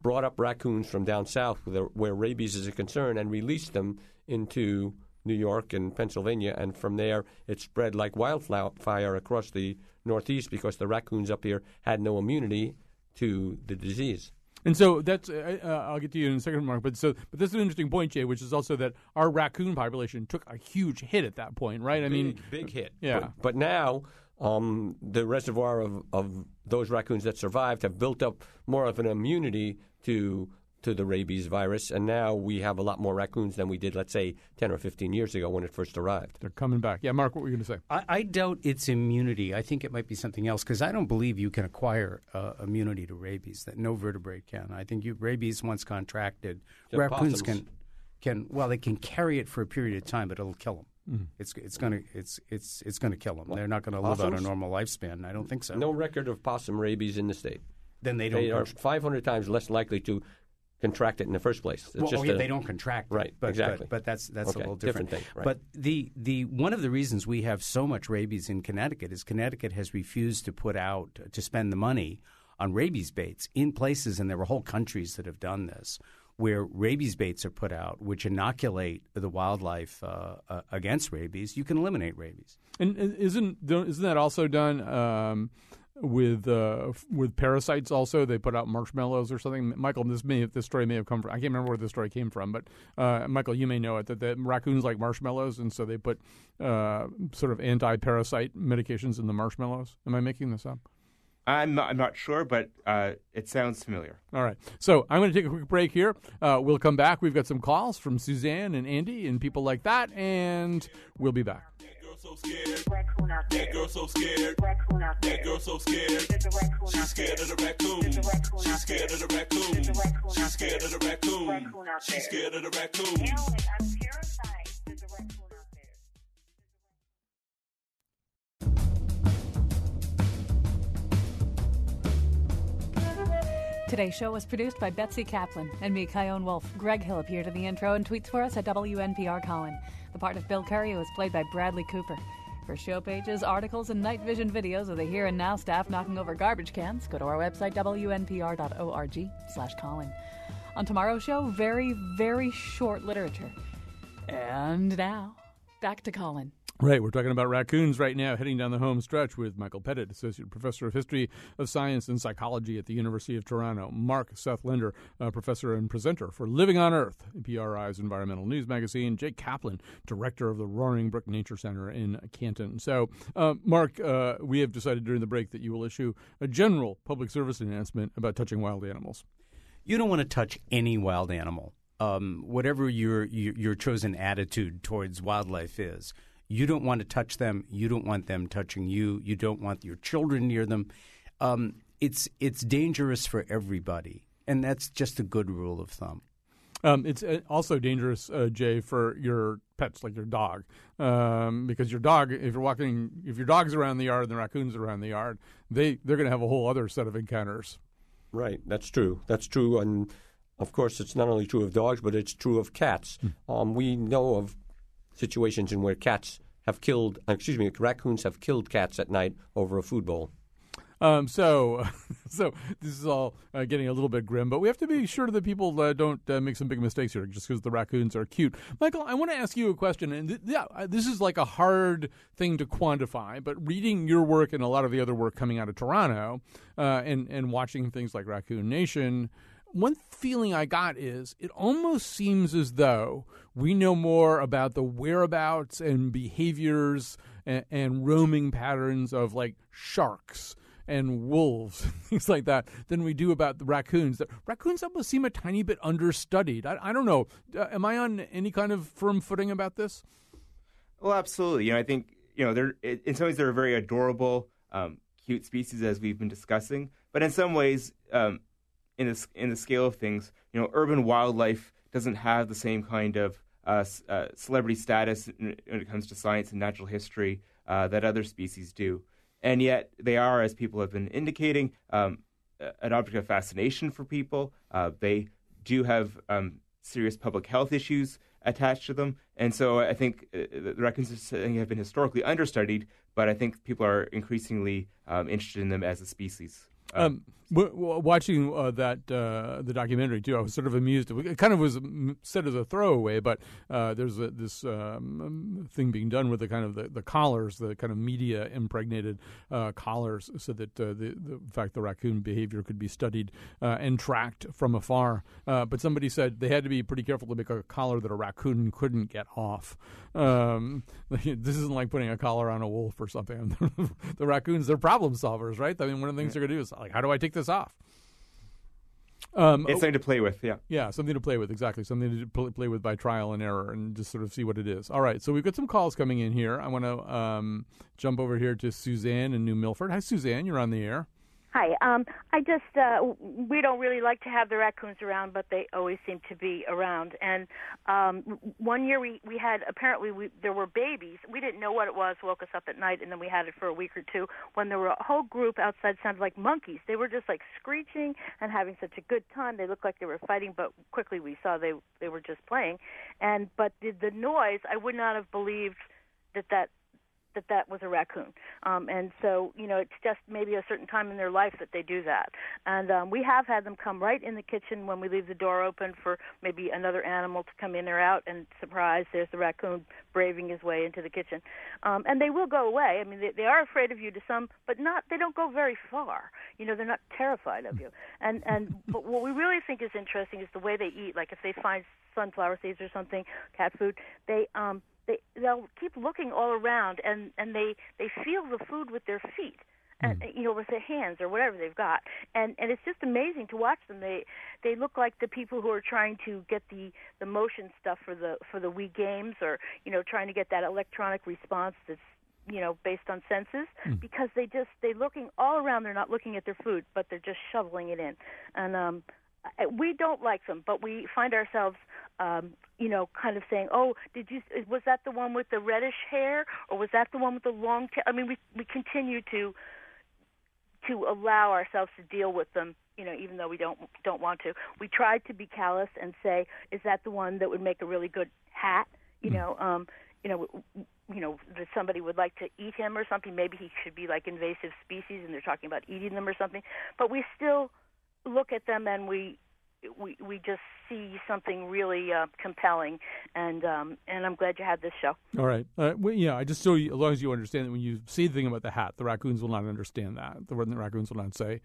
brought up raccoons from down south where, where rabies is a concern and released them into New York and Pennsylvania, and from there it spread like wildfire across the Northeast because the raccoons up here had no immunity to the disease. And so that's uh, uh, I'll get to you in a second, Mark. But so but this is an interesting point, Jay, which is also that our raccoon population took a huge hit at that point, right? I mean, big hit. Yeah. But, but now um, the reservoir of, of those raccoons that survived have built up more of an immunity to to the rabies virus, and now we have a lot more raccoons than we did, let's say, ten or fifteen years ago when it first arrived. They're coming back. Yeah, Mark, what were you going to say? I, I doubt it's immunity. I think it might be something else because I don't believe you can acquire uh, immunity to rabies. That no vertebrate can. I think you, rabies once contracted, The raccoons possums. can can well they can carry it for a period of time, but it'll kill them. Mm-hmm. It's it's gonna it's it's it's gonna kill them. They're not going to live out a normal lifespan. I don't think so. No record of possum rabies in the state. then they don't. They are 500 times less likely to contract it in the first place. It's well, just oh, yeah, a- they don't contract it, Right, but, exactly. But, but that's that's Okay, a little different different. thing, right. But the the one of the reasons we have so much rabies in Connecticut is Connecticut has refused to put out to spend the money on rabies baits in places, and there were whole countries that have done this, where rabies baits are put out, which inoculate the wildlife uh, uh, against rabies. You can eliminate rabies. And and isn't don't- isn't that also done um, with uh, with parasites? Also, they put out marshmallows or something. Michael, this may this story may have come from. I can't remember where this story came from, but uh, Michael, you may know it that the raccoons like marshmallows, and so they put uh, sort of anti-parasite medications in the marshmallows. Am I making this up? I'm not, I'm not sure, but uh, it sounds familiar. All right. So I'm going to take a quick break here. Uh, we'll come back. We've got some calls from Suzanne and Andy and people like that, and we'll be back. Raccoon out there. That girl so scared. Raccoon out there. That girl so scared. There's a raccoon She's scared of the raccoon. There's a raccoon She's scared of the raccoon. There's a raccoon She's scared of the raccoon. Raccoon out there. She's scared of the raccoon. Alan, I'm terrified. There's a raccoon Today's show was produced by Betsy Kaplan and me, Chion Wolf. Greg Hill appeared in the intro and tweets for us at WNPR Colin. The part of Bill Curry was played by Bradley Cooper. For show pages, articles, and night vision videos of the Here and Now staff knocking over garbage cans, go to our website, wnpr.org slash Colin. On tomorrow's show, very, very short literature. And now, back to Colin. Right, we're talking about raccoons right now, heading down the home stretch with Michael Pettit, Associate Professor of History of Science and Psychology at the University of Toronto, Mark Seth Lender, uh, Professor and Presenter for Living on Earth, PRI's environmental news magazine, Jay Kaplan, Director of the Roaring Brook Nature Center in Canton. So, uh, Mark, uh, we have decided during the break that you will issue a general public service announcement about touching wild animals. You don't want to touch any wild animal. Um, whatever your, your your chosen attitude towards wildlife is, you don't want to touch them. You don't want them touching you. You don't want your children near them. Um, it's it's dangerous for everybody, and that's just a good rule of thumb. Um, it's uh, also dangerous, uh, Jay, for your pets, like your dog, um, because your dog, if you're walking, if your dog's around the yard and the raccoons around the yard, they they're going to have a whole other set of encounters. Right, that's true. That's true, and of course, it's not only true of dogs, but it's true of cats. Um, we know of situations in where cats have killed, uh, excuse me, raccoons have killed cats at night over a food bowl. Um, so, so this is all uh, getting a little bit grim, but we have to be sure that people uh, don't uh, make some big mistakes here just because the raccoons are cute. Michael, I want to ask you a question, and th- yeah, this is like a hard thing to quantify, but reading your work and a lot of the other work coming out of Toronto, uh, and and watching things like Raccoon Nation. One feeling I got is it almost seems as though we know more about the whereabouts and behaviors and, and roaming patterns of like sharks and wolves and things like that than we do about the raccoons. The raccoons almost seem a tiny bit understudied. I, I don't know. Uh, am I on any kind of firm footing about this? Well, absolutely. You know, I think you know they're in some ways they're a very adorable, um, cute species as we've been discussing. But in some ways, um, in the in the scale of things, you know, urban wildlife doesn't have the same kind of uh, uh, celebrity status when it comes to science and natural history uh, that other species do. And yet, they are, as people have been indicating, um, an object of fascination for people. Uh, they do have um, serious public health issues attached to them. And so I think uh, the raccoons have been historically understudied, but I think people are increasingly um, interested in them as a species. Um, w- watching uh, that uh, the documentary too, I was sort of amused. It kind of was said as a throwaway, but uh, there's a, this um, thing being done with the kind of the, the collars, the kind of media impregnated uh, collars, so that uh, the, the in fact the raccoon behavior could be studied uh, and tracked from afar. but somebody said they had to be pretty careful to make a collar that a raccoon couldn't get off. Um, this isn't like putting a collar on a wolf or something. the raccoons, they're problem solvers, right? I mean, one of the things they're going to do is like, how do I take this off? Um, it's something to play with, yeah. Yeah, something to play with, exactly. Something to pl- play with by trial and error and just sort of see what it is. All right, so we've got some calls coming in here. I want to um, jump over here to Suzanne in New Milford. Hi, Suzanne, you're on the air. Hi. Um, I just uh, we don't really like to have the raccoons around, but they always seem to be around. And um, one year we we had apparently we, there were babies. We didn't know what it was. Woke us up at night, and then we had it for a week or two. When there were a whole group outside, sounded like monkeys. They were just like screeching and having such a good time. They looked like they were fighting, but quickly we saw they they were just playing. And but the, the noise, I would not have believed that that that that was a raccoon. Um, and so, you know, it's just maybe a certain time in their life that they do that. And um, we have had them come right in the kitchen when we leave the door open for maybe another animal to come in or out, and surprise, there's the raccoon braving his way into the kitchen. Um, and they will go away. I mean, they, they are afraid of you to some, but not. They don't go very far. You know, they're not terrified of you. And and but what we really think is interesting is the way they eat. Like if they find sunflower seeds or something, cat food, they um they they'll keep looking all around and and they they feel the food with their feet and you know with their hands or whatever they've got. And and it's just amazing to watch them. They they look like the people who are trying to get the the motion stuff for the for the Wii games or you know trying to get that electronic response that's you know based on senses Mm. because they just they're looking all around. They're not looking at their food but they're just shoveling it in. And um we don't like them, but we find ourselves, um, you know, kind of saying, "Oh, did you? Was that the one with the reddish hair, or was that the one with the long tail?" I mean, we we continue to to allow ourselves to deal with them, you know, even though we don't don't want to. We tried to be callous and say, "Is that the one that would make a really good hat?" You know, um, you know, you know, that somebody would like to eat him or something. Maybe he should be like invasive species, and they're talking about eating them or something. But we still look at them and we we we just see something really uh, compelling and um and I'm glad you had this show. All right. Uh, well, yeah, I just so you, as long as you understand that when you say the thing about the hat, the raccoons will not understand that. The, word the raccoons will not say,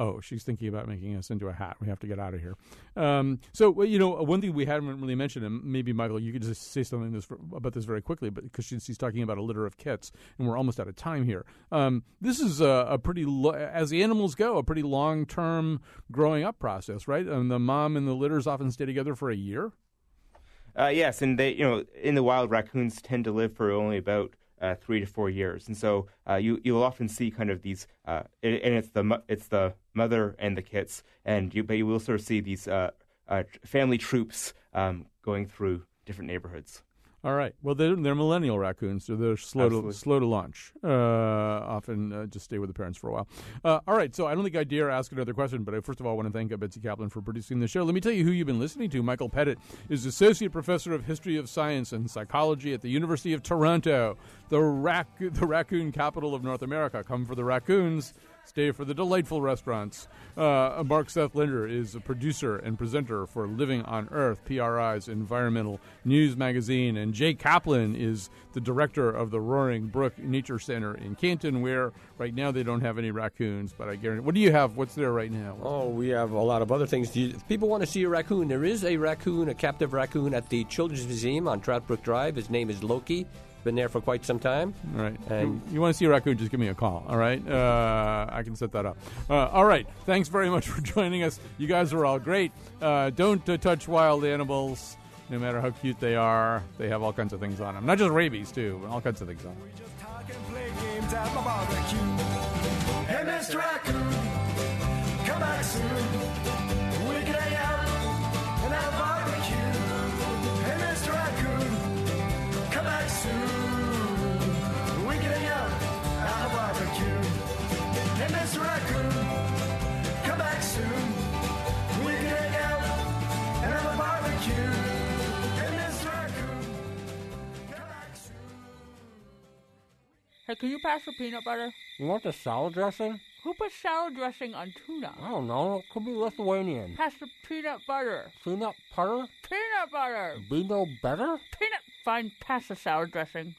"Oh, she's thinking about making us into a hat. We have to get out of here." Um, so, you know, one thing we haven't really mentioned, and maybe Michael, you could just say something this, about this very quickly, but because she's, talking about a litter of kits, and we're almost out of time here. Um, this is a, a pretty, lo- as the animals go, a pretty long-term growing up process, right? And the mom and the litters often stay together for a year. Uh, yes, and they, you know, in the wild, raccoons tend to live for only about uh, three to four years, and so uh, you you'll often see kind of these, uh, and it's the it's the mother and the kits, and you but you will sort of see these uh, uh, family troops um, going through different neighborhoods. All right. Well, they're, they're millennial raccoons, so they're slow Absolutely. to slow to launch. Uh, often uh, just stay with the parents for a while. Uh, all right. So I don't think I dare ask another question, but I first of all want to thank uh, Betsy Kaplan for producing the show. Let me tell you who you've been listening to. Michael Pettit is associate professor of history of science and psychology at the University of Toronto, the rac- the raccoon capital of North America. Come for the raccoons, Stay for the delightful restaurants. Uh, Mark Seth Lender is a producer and presenter for Living on Earth, PRI's environmental news magazine, and Jay Kaplan is the director of the Roaring Brook Nature Center in Canton, where right now they don't have any raccoons, but I guarantee. What do you have? What's there right now? Oh, we have a lot of other things. If people want to see a raccoon, there is a raccoon, a captive raccoon, at the Children's Museum on Trout Brook Drive. His name is Loki. Been there for quite some time. All right. And you, you want to see a raccoon, just give me a call. All right. Uh, I can set that up. Uh, all right. Thanks very much for joining us. You guys are all great. Uh, don't uh, touch wild animals, no matter how cute they are. They have all kinds of things on them. Not just rabies, too, but all kinds of things on them. games at my barbecue. Hey, Mr. Raccoon, come back soon. Hey, can you pass the peanut butter? You want the salad dressing? Who put salad dressing on tuna? I don't know. It could be Lithuanian. Pass the peanut butter. Peanut butter? Peanut butter. Be no better? Peanut. Fine, pass the salad dressing.